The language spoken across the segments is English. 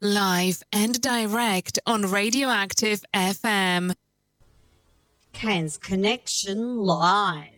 live and direct on Radioactive FM. Cairns Connection Live.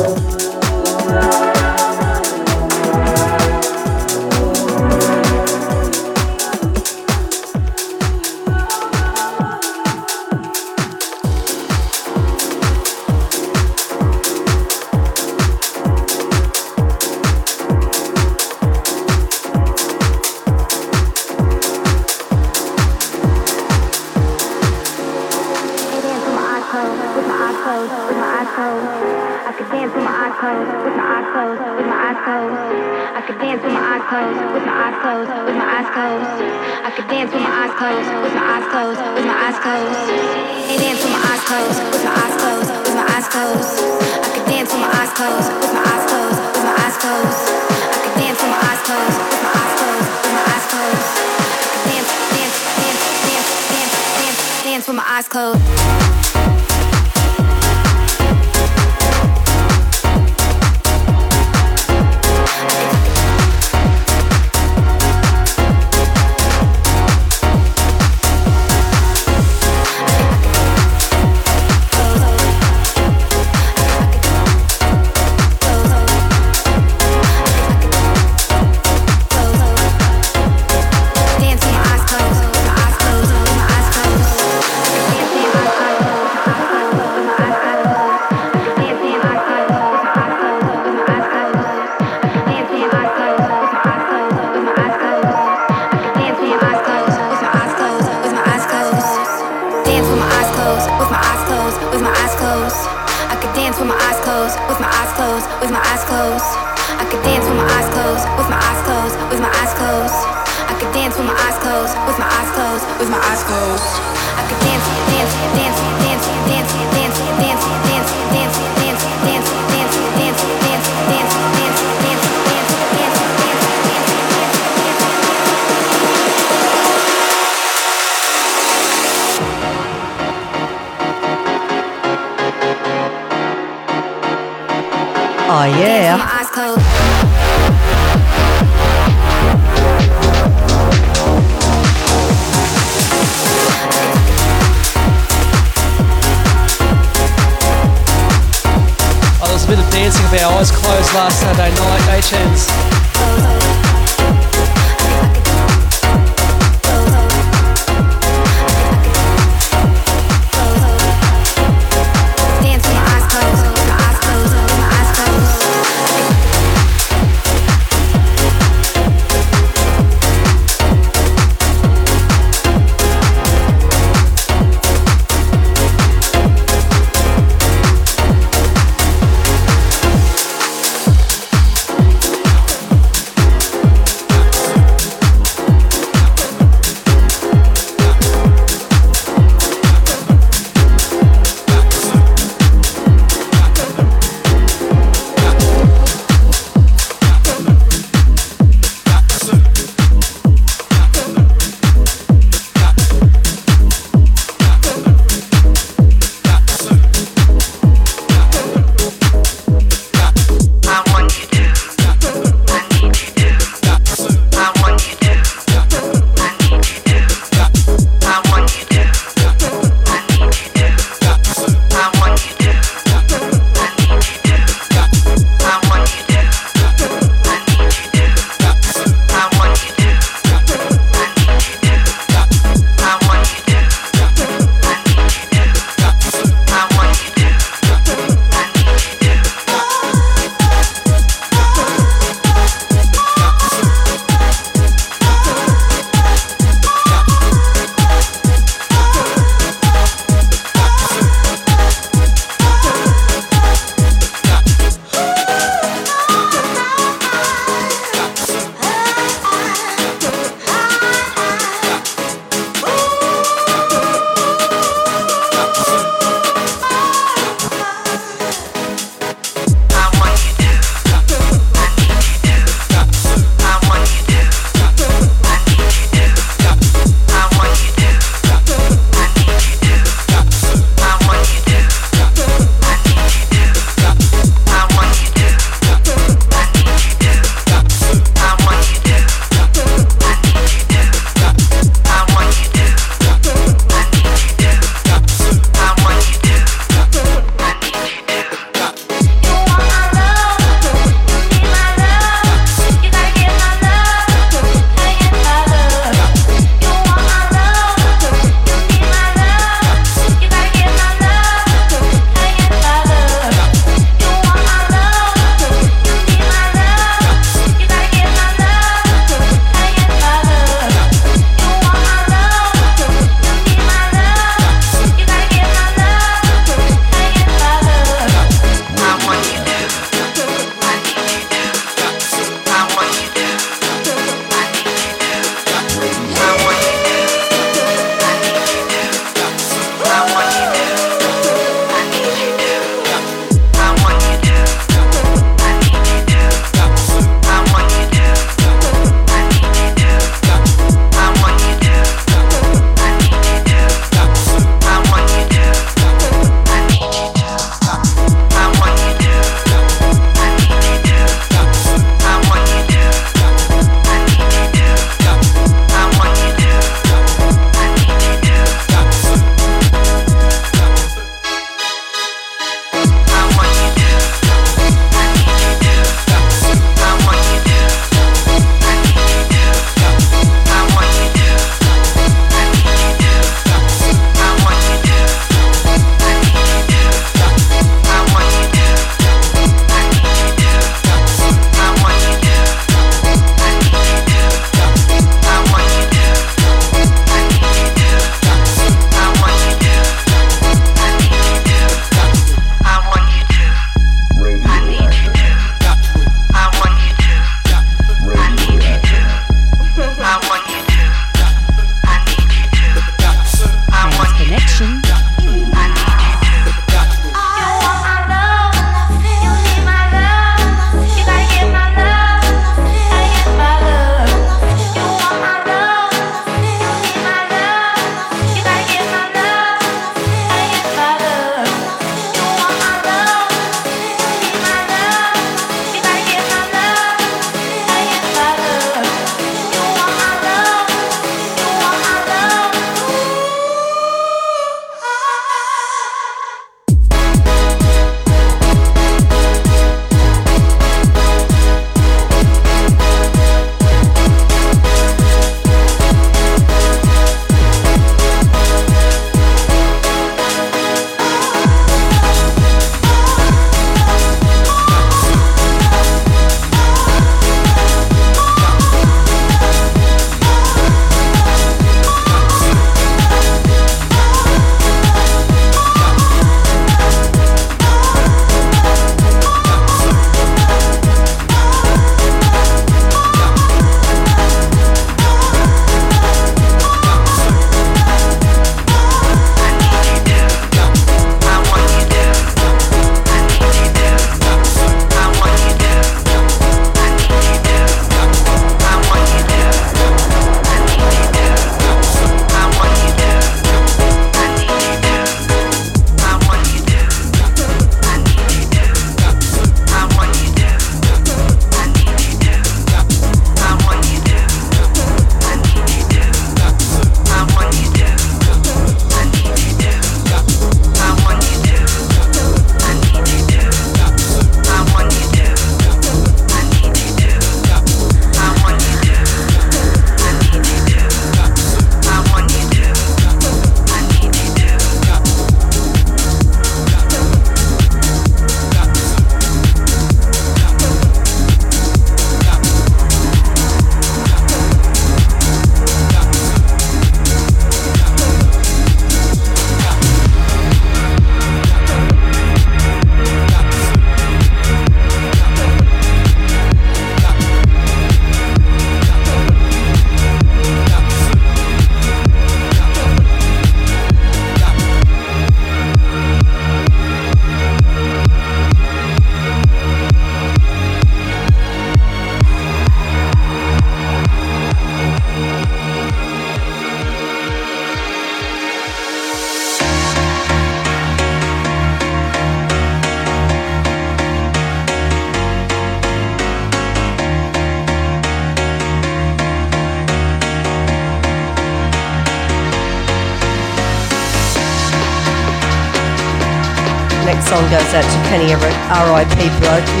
R.I.P.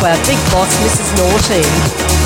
to our big boss, Mrs. Naughty.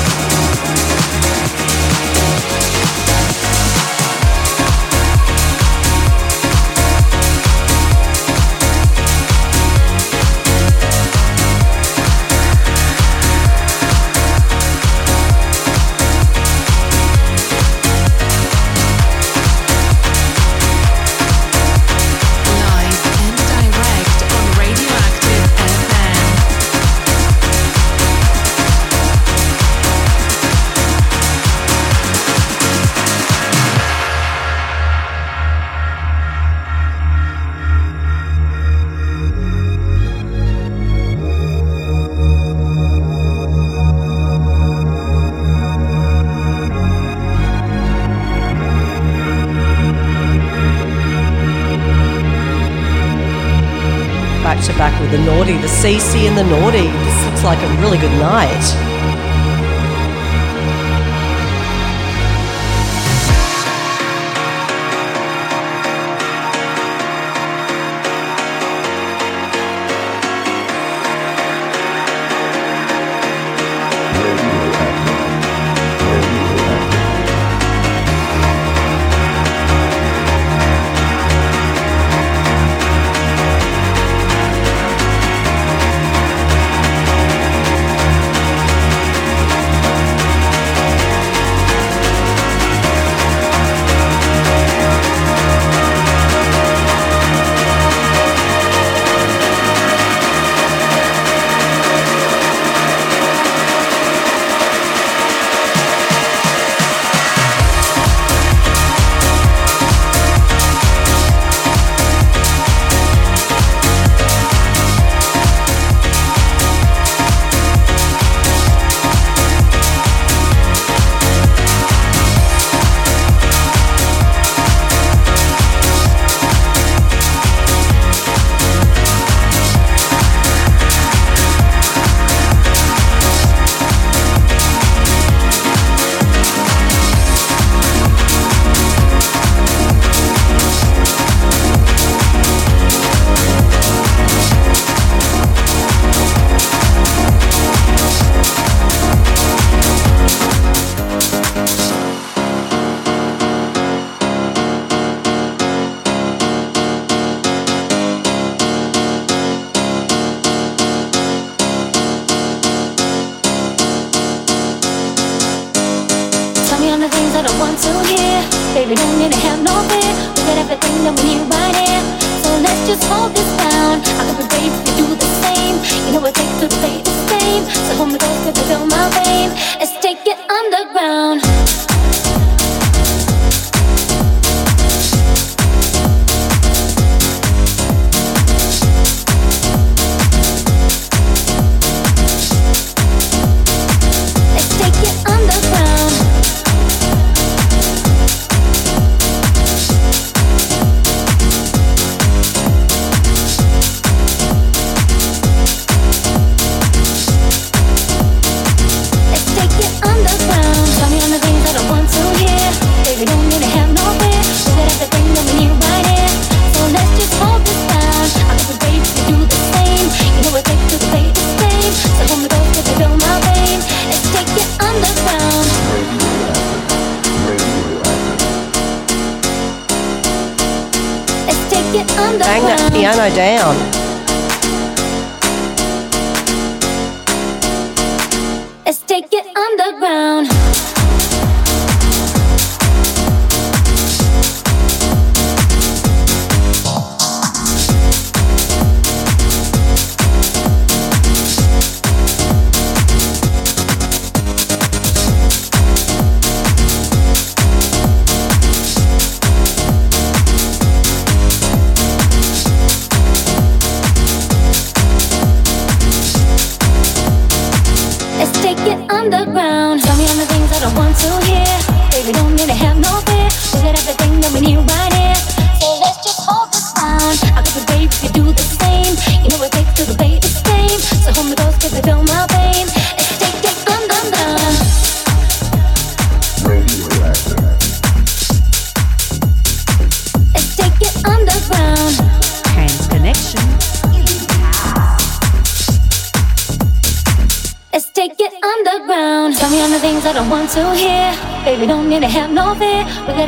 CC and the naughty. This looks like a really good night. take it underground.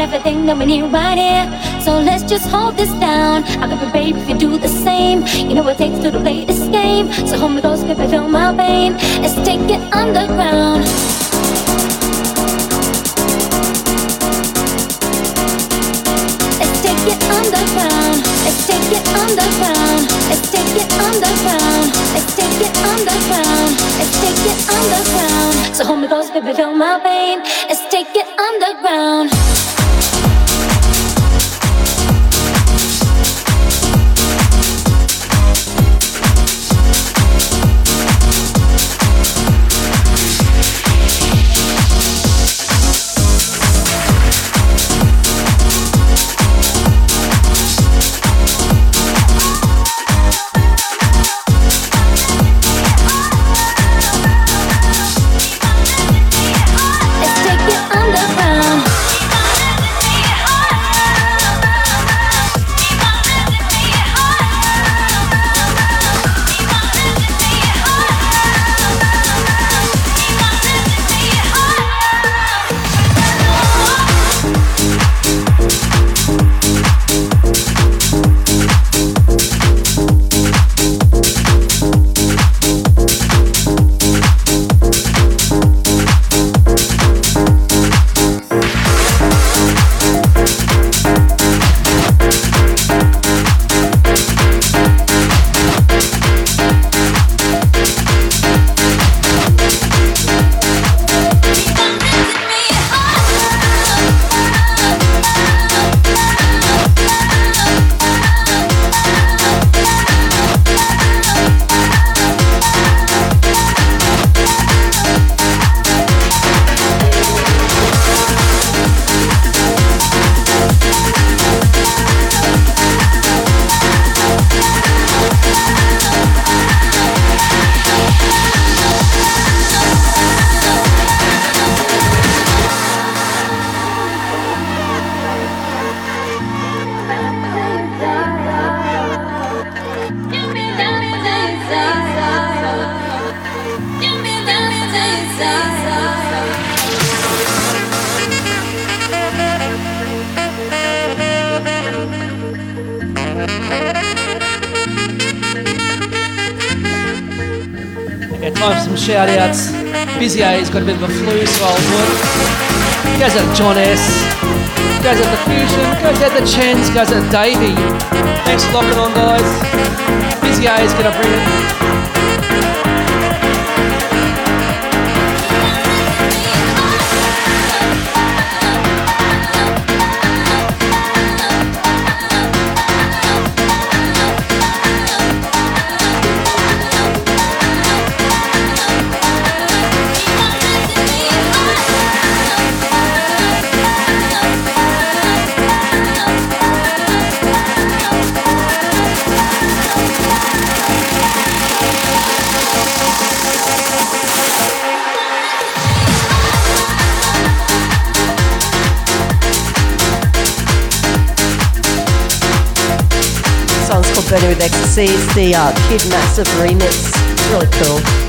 Everything that we need right here. So let's just hold this down. I could be babe if you do the same. You know what it takes to play this game. So hold me close, baby, feel my pain. Let's take it underground. Let's take it underground. Let's take it underground. Let's take it underground. Let's take it underground. So hold me close, baby, feel my pain. Let's take Chens. It's the uh, Kid Massive remix. It's really cool.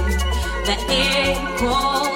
the equal.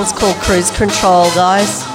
Song's called Cruise Control, guys.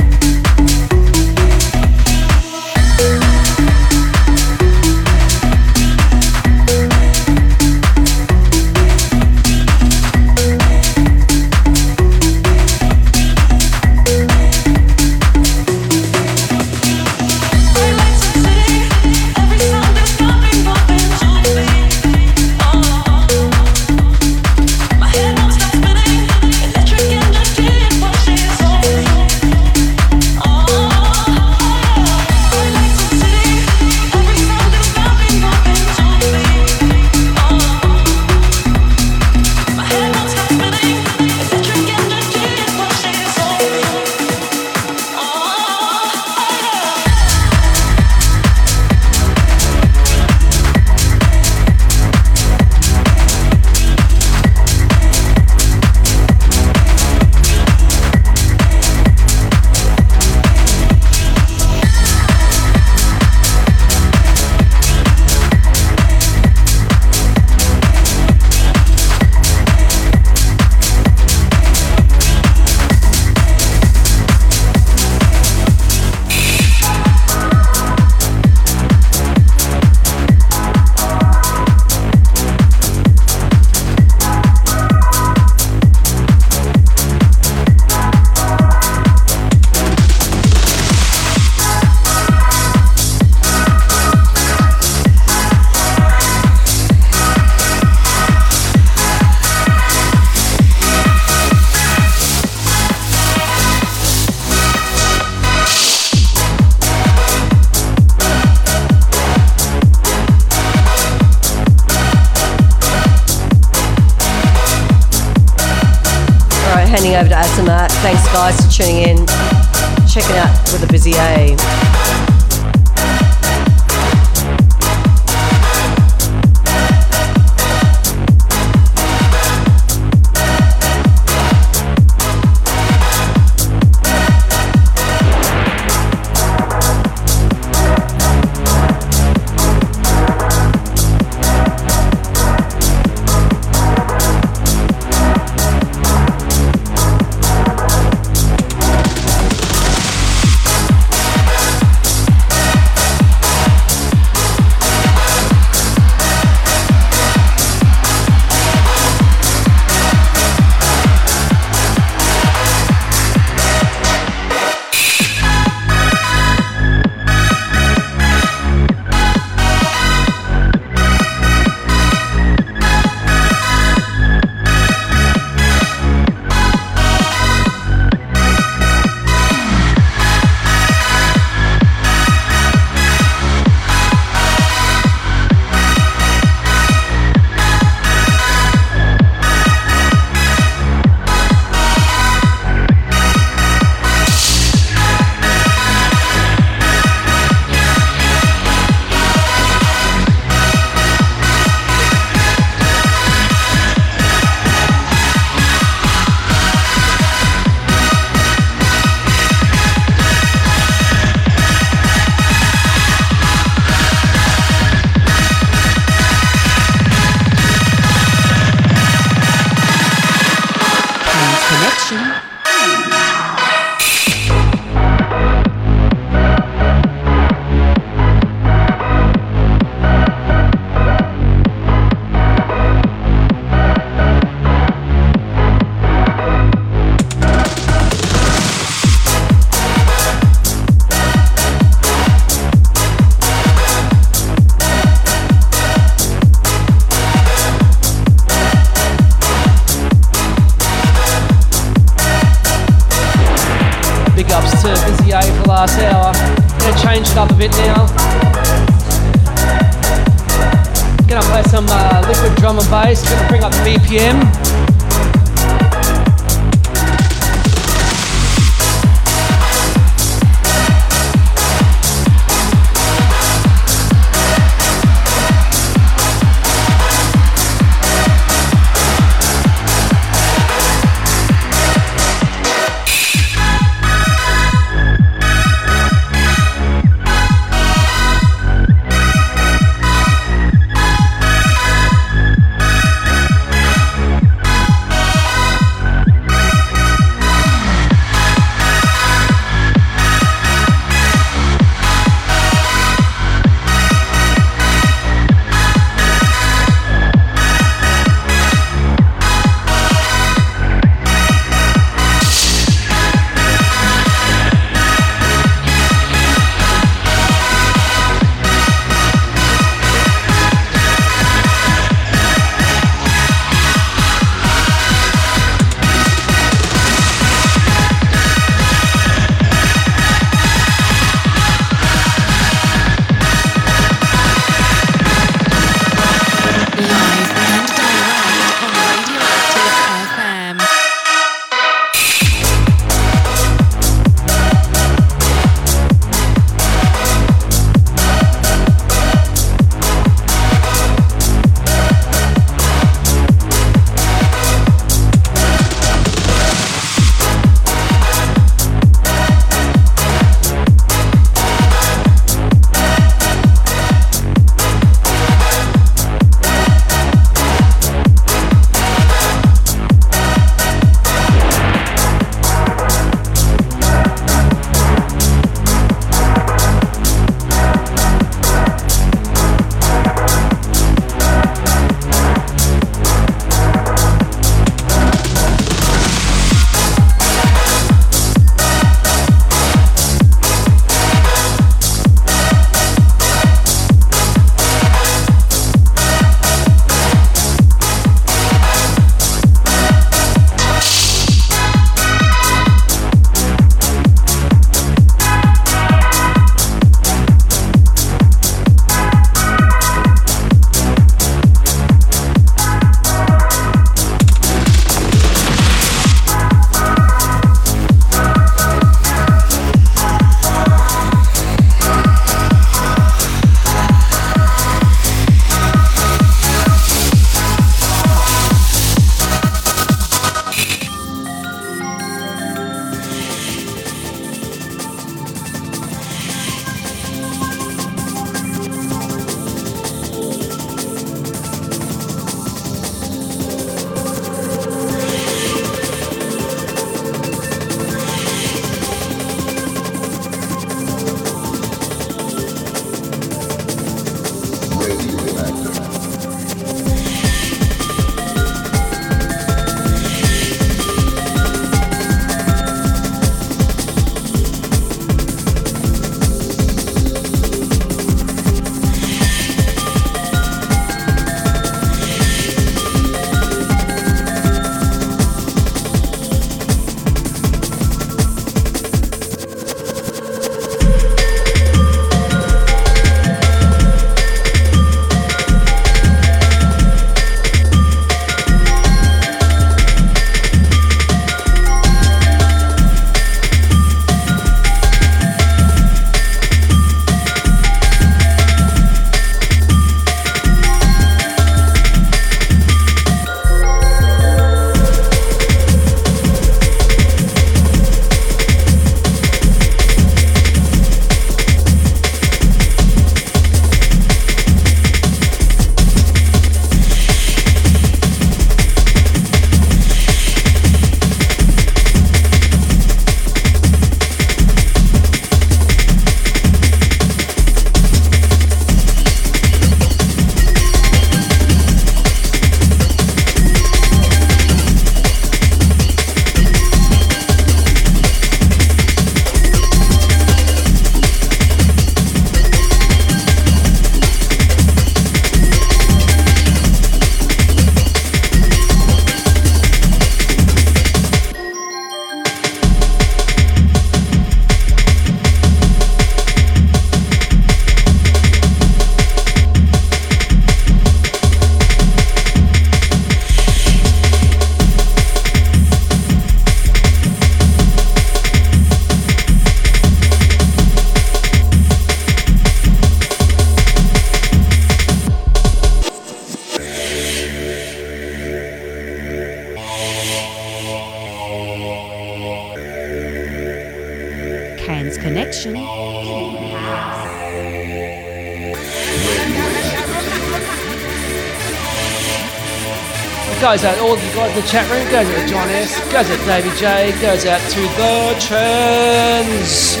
In the chat room, goes out to John S, goes out to Davey J, goes out to the Churns.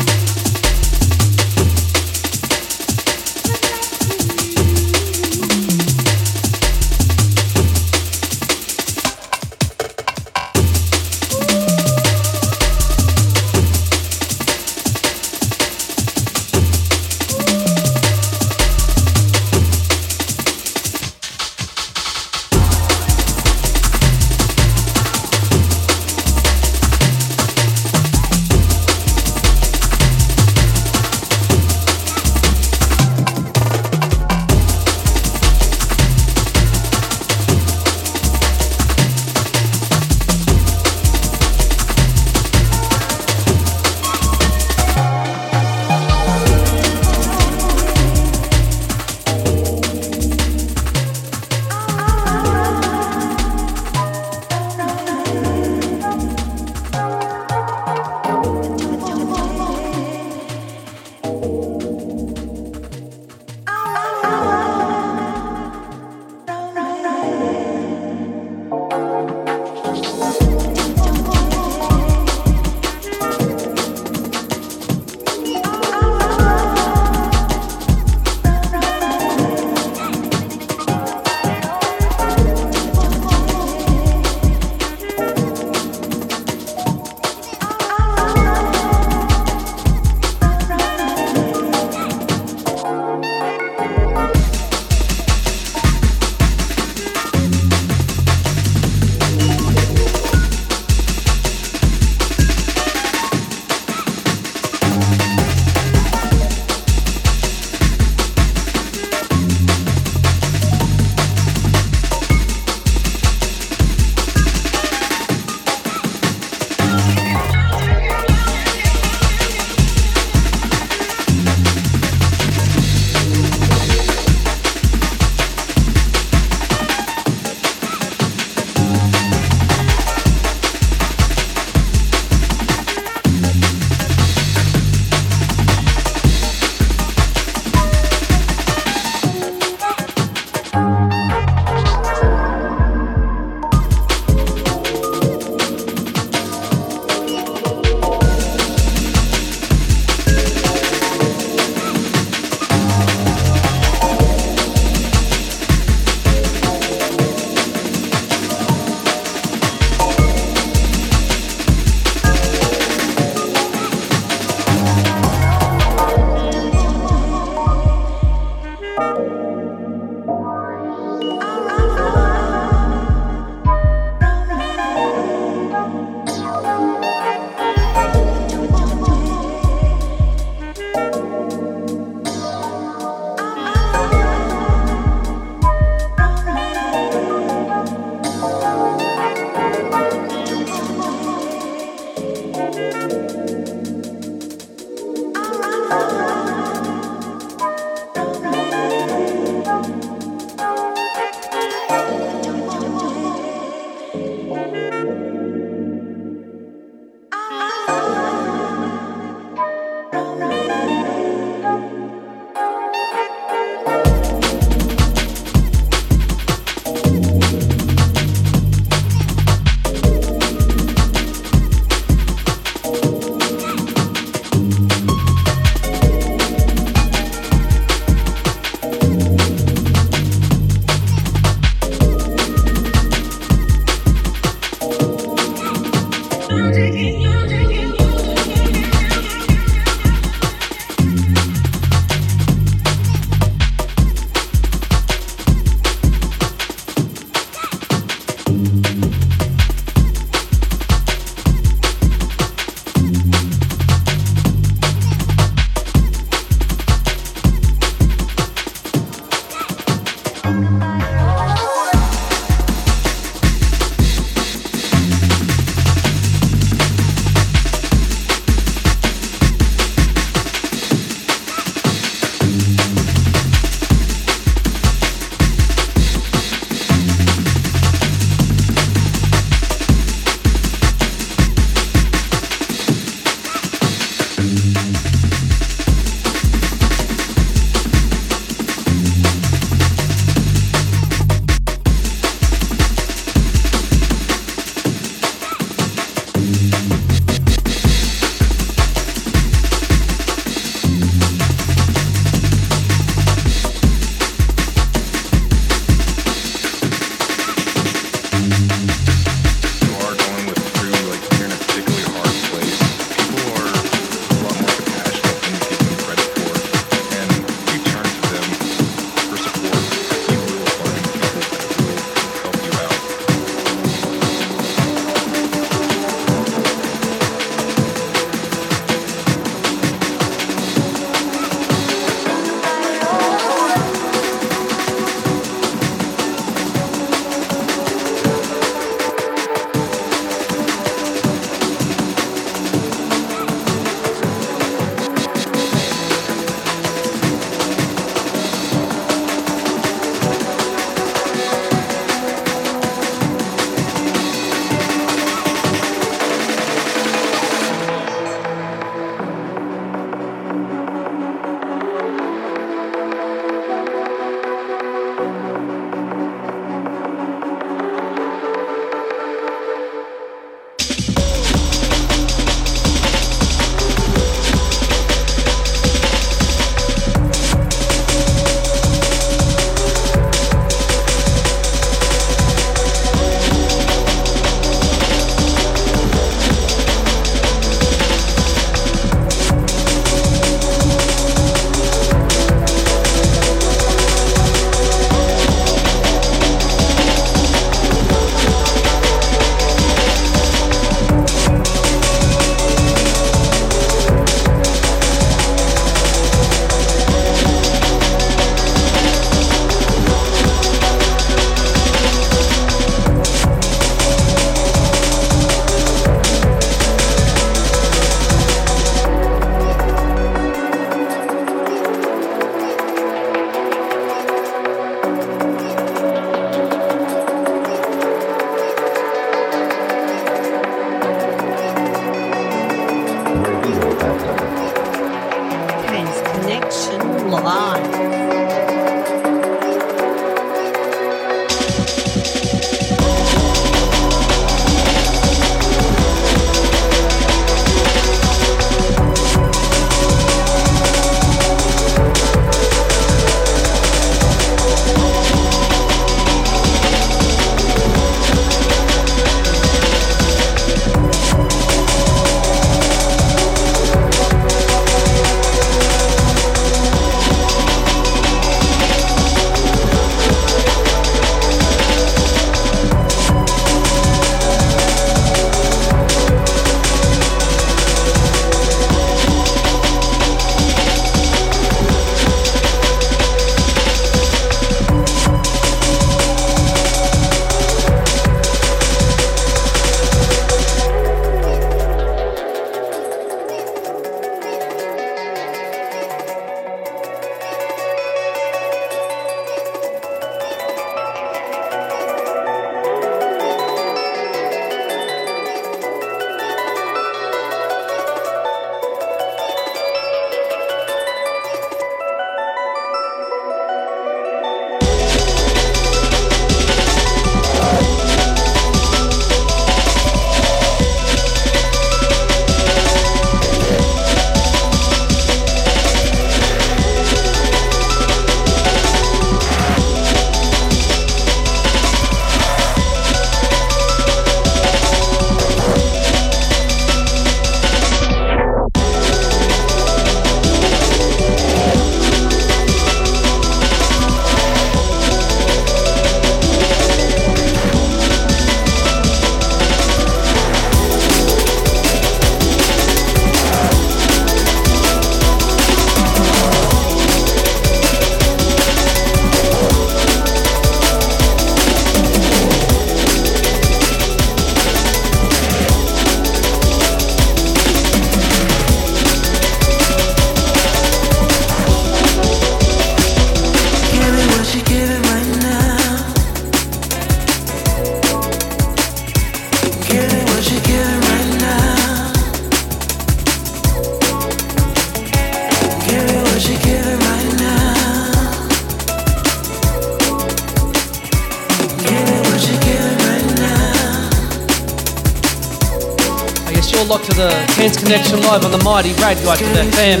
Connection live on the mighty Rad Guy to fam.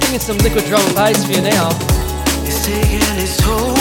Bringing some liquid drum and bass for you now. It's taking its toll.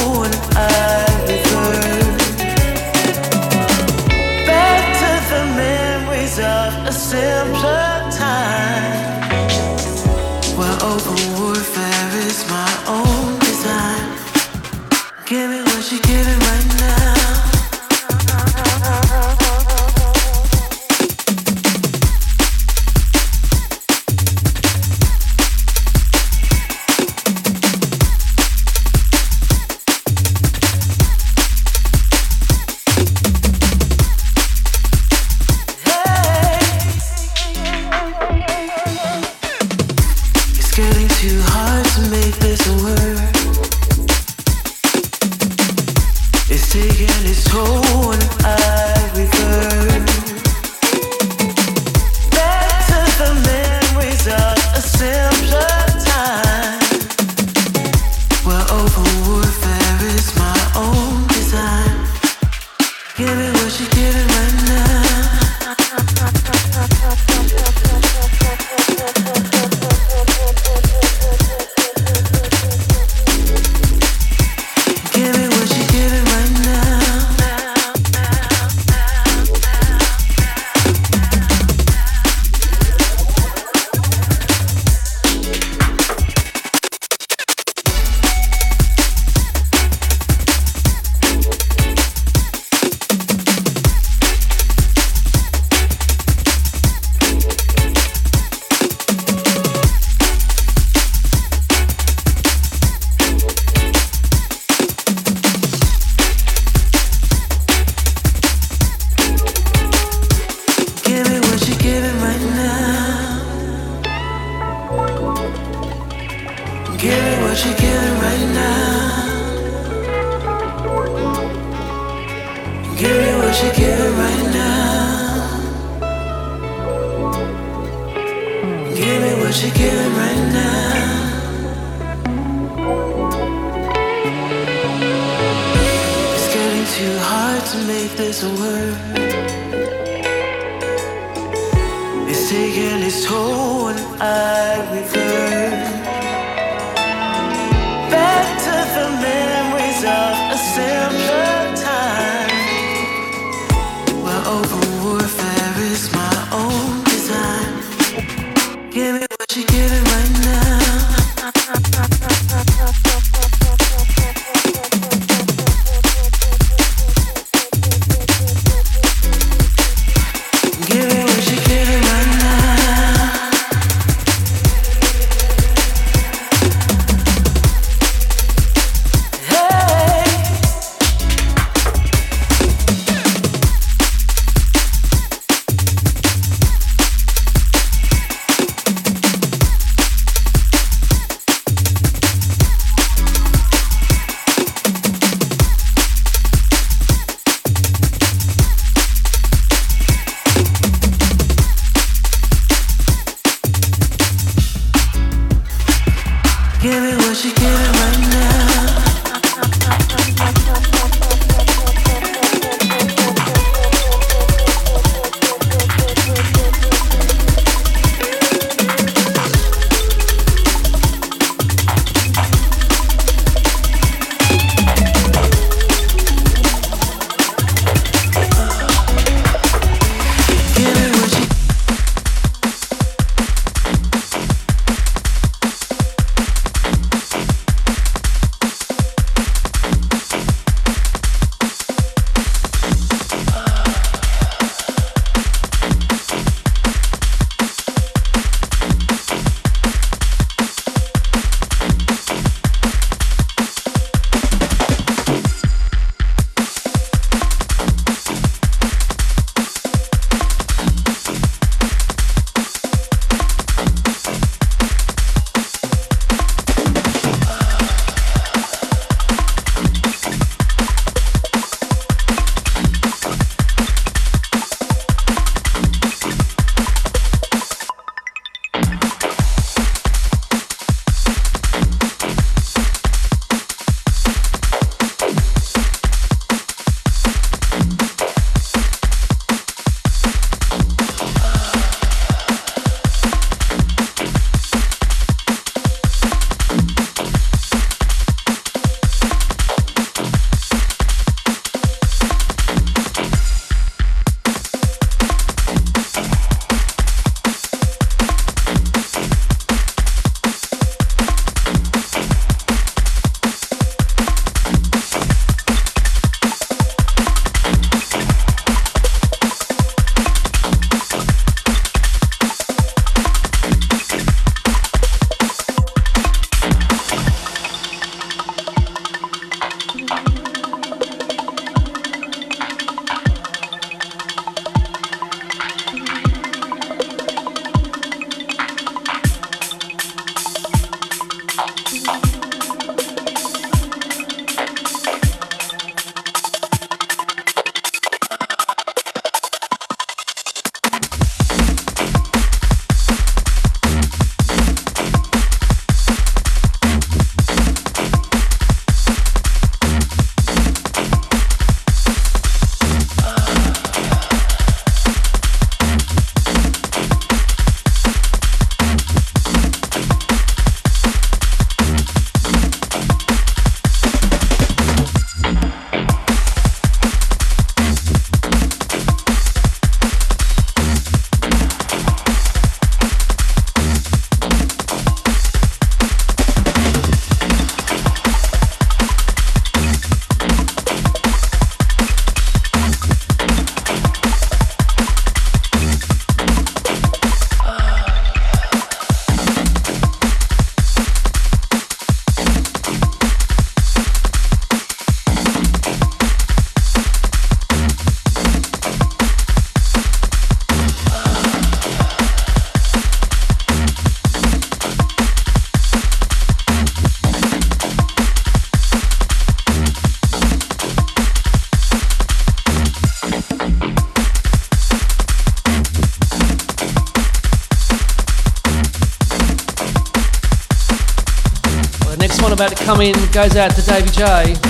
Goes out to Davy J.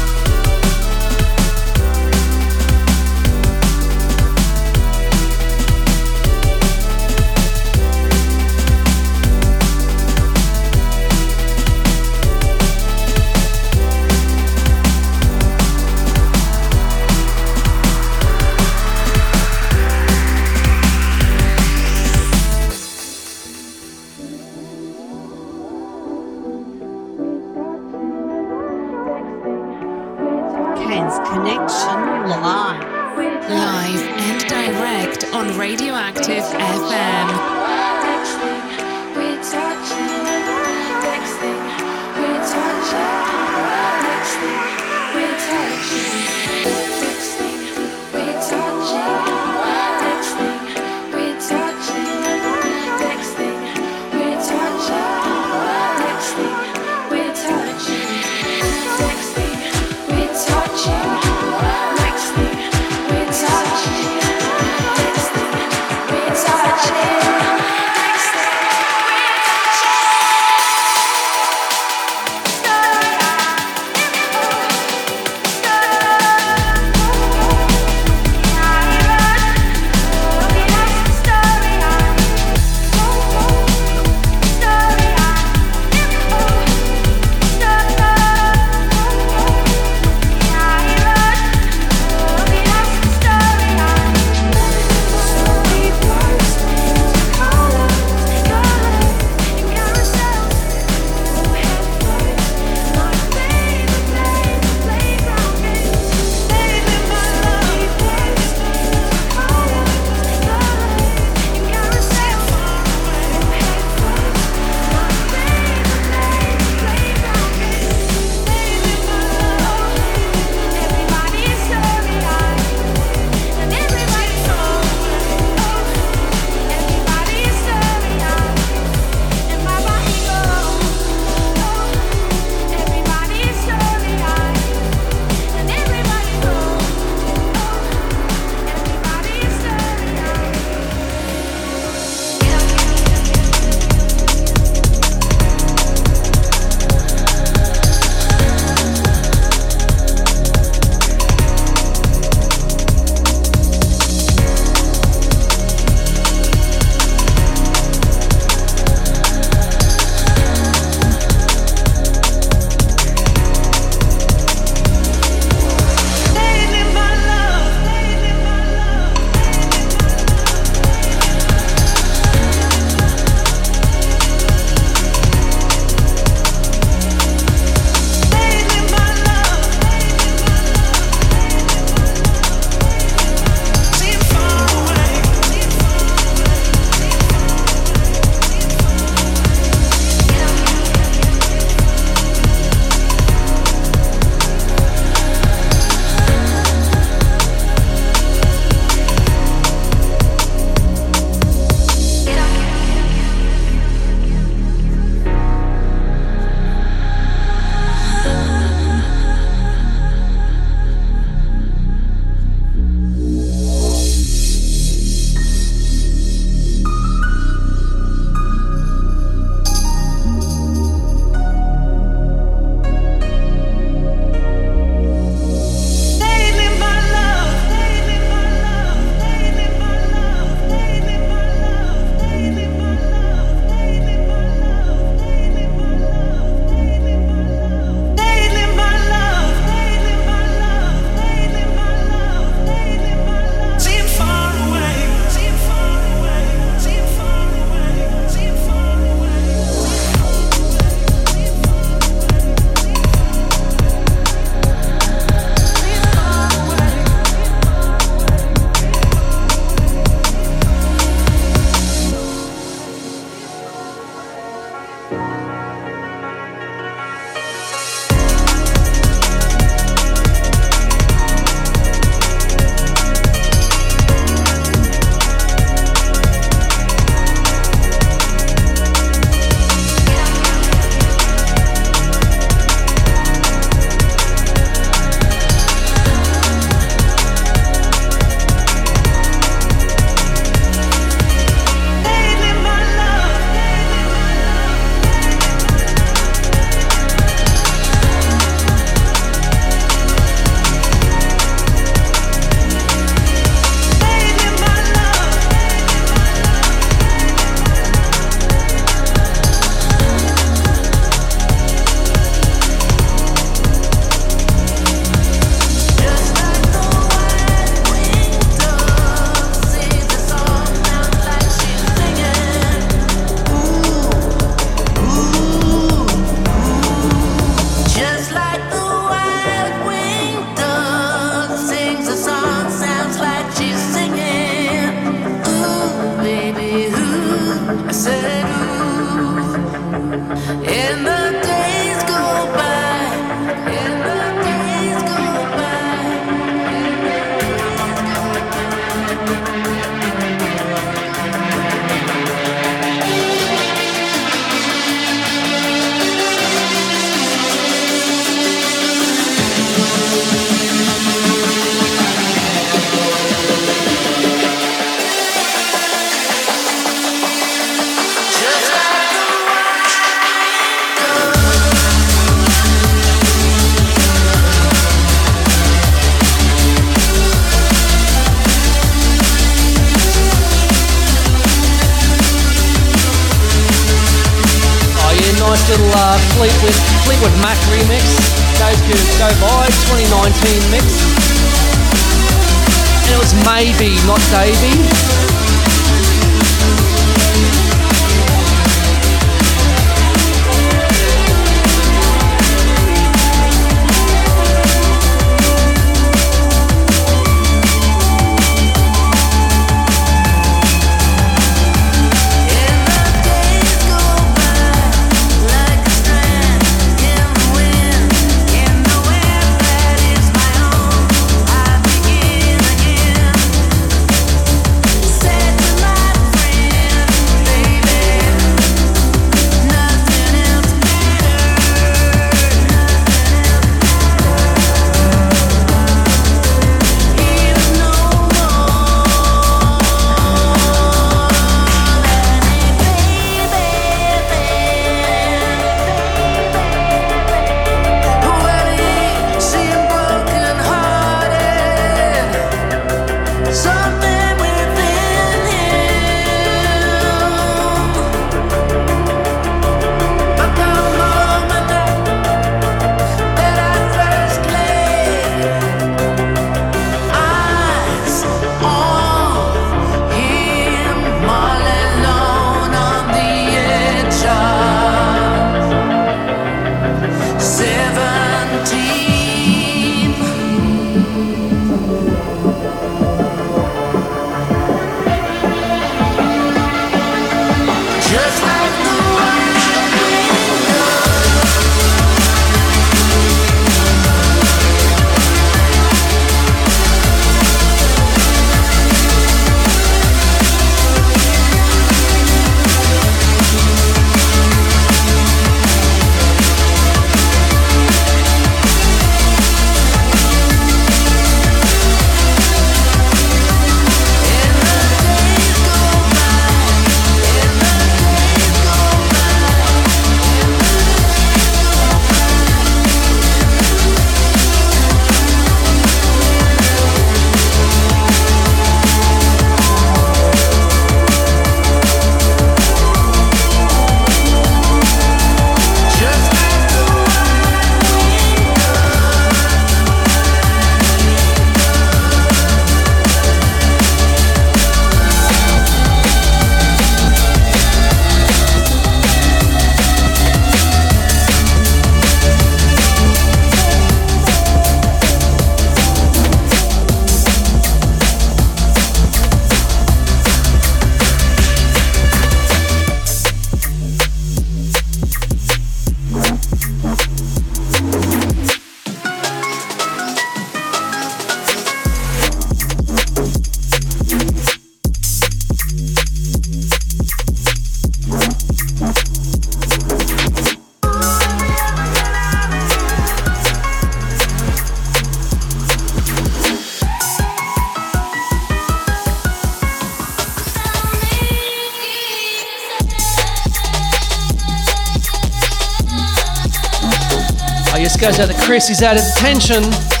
goes out to Chris, he's out of detention.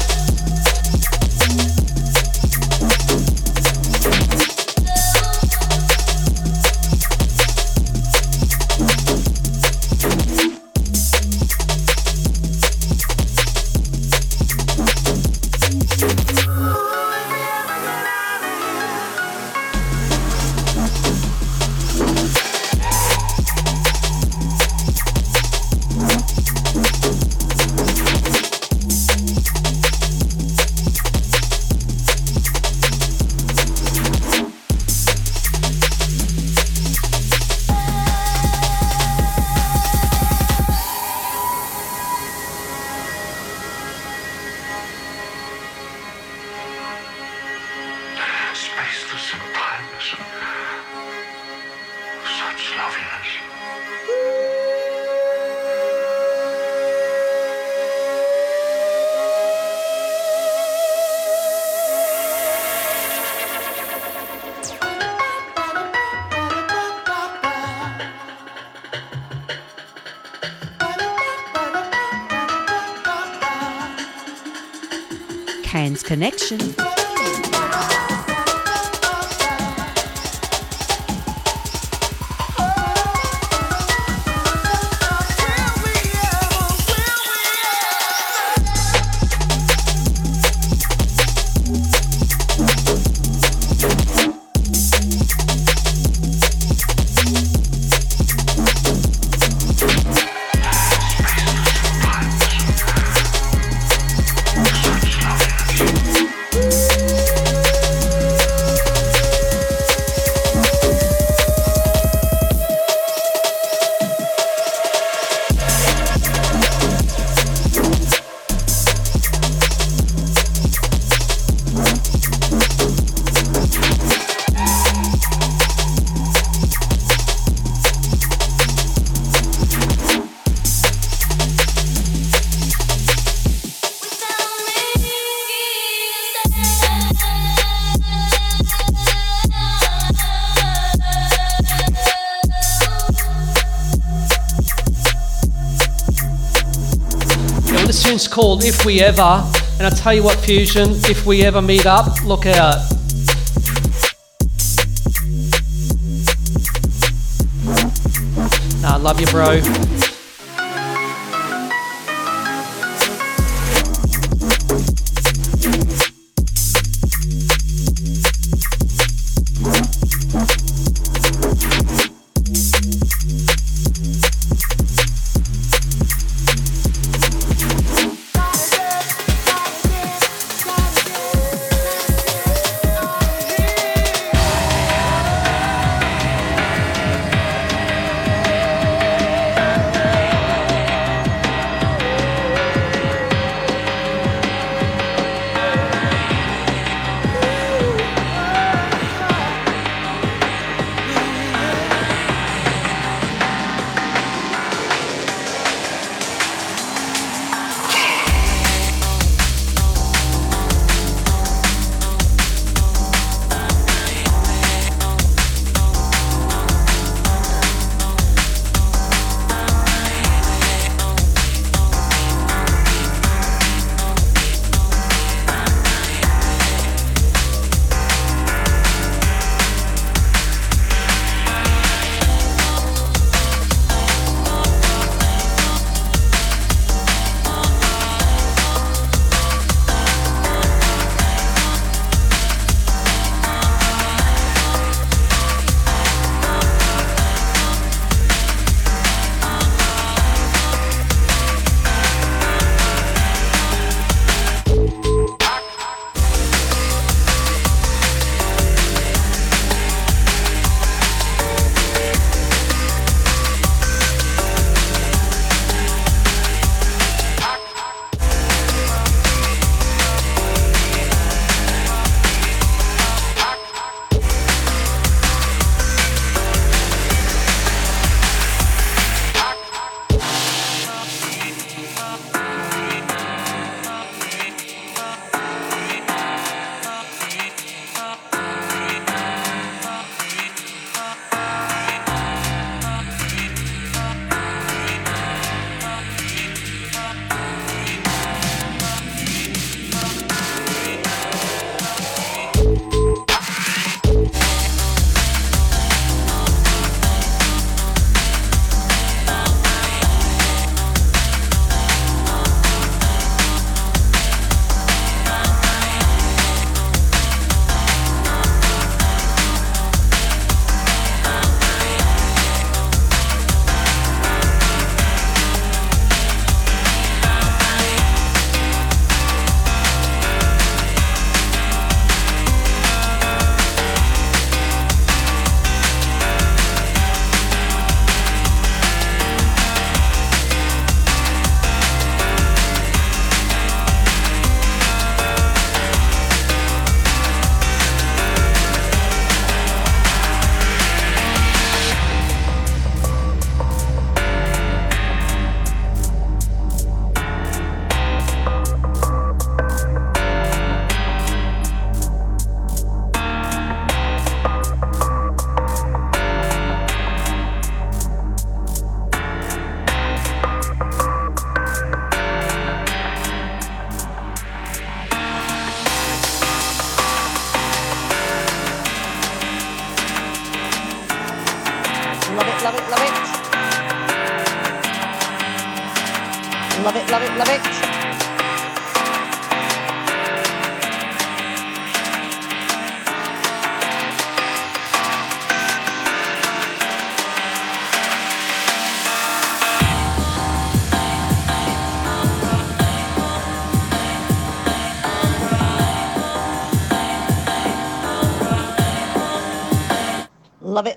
Called If We Ever, and I tell you what, Fusion, if we ever meet up, look out. Nah, love you, bro.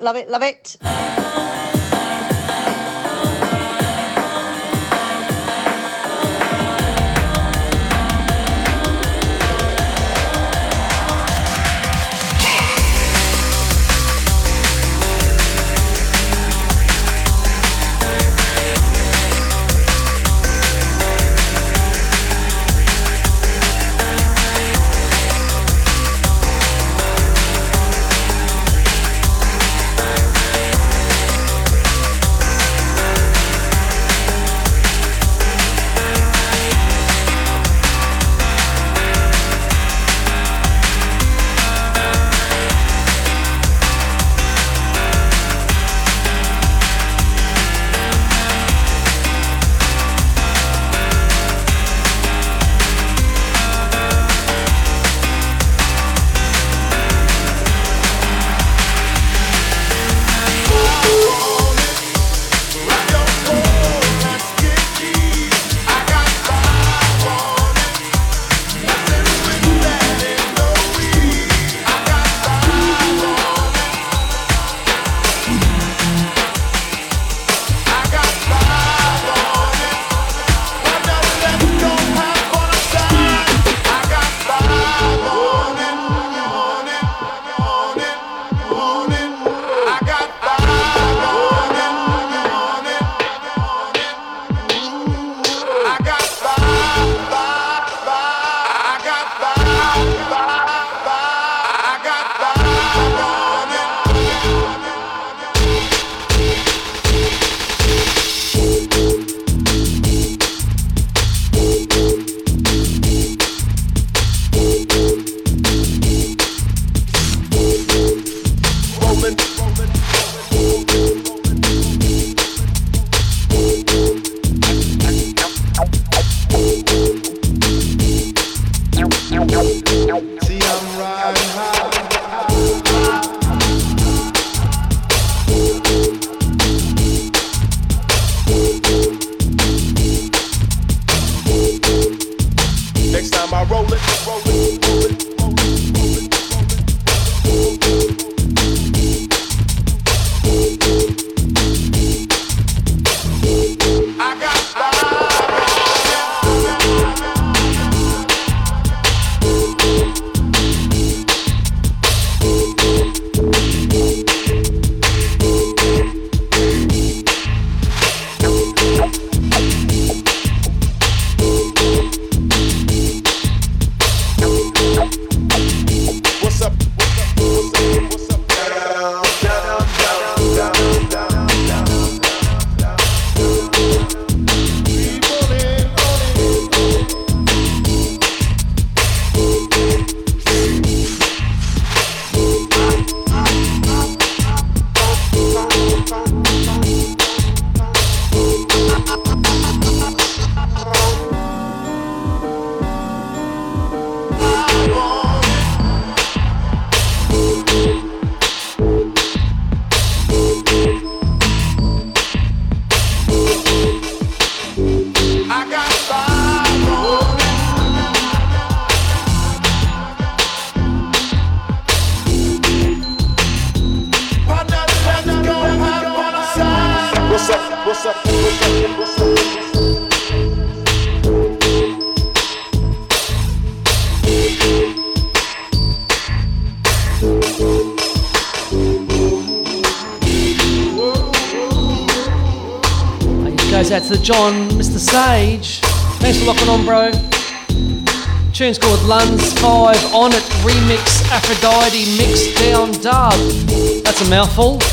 Love it, love it. mouthful.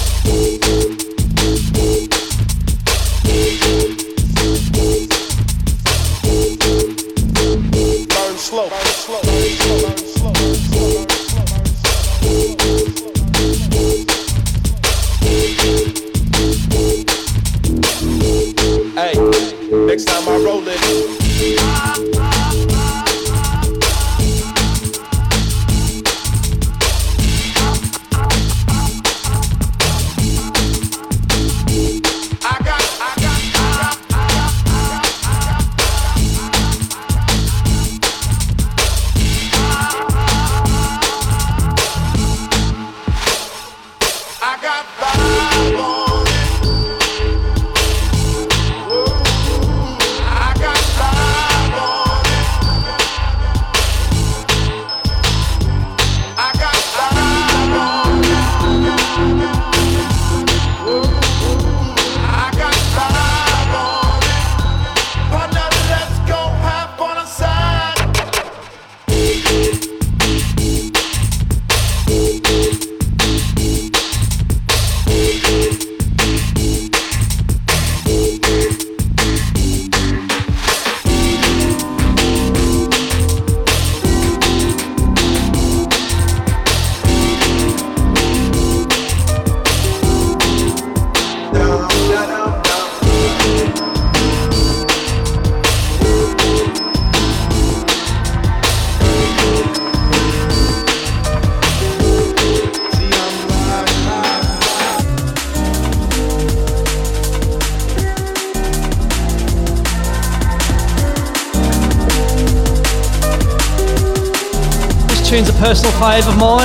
life of more.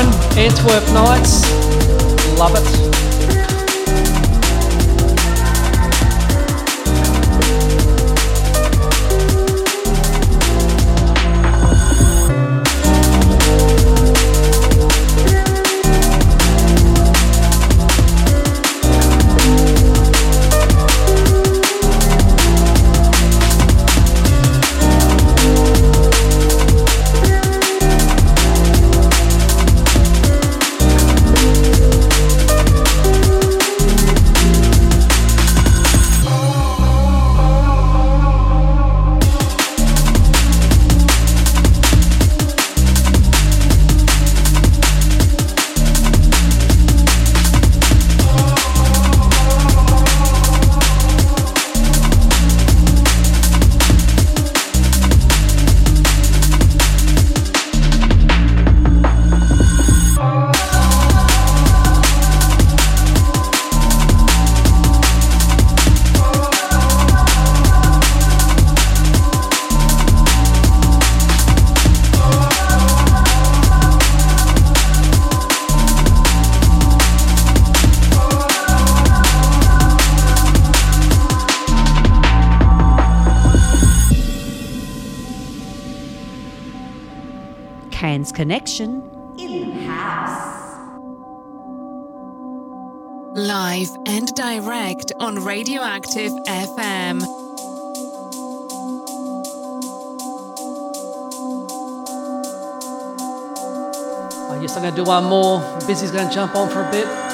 do one more. Busy's going to jump on for a bit.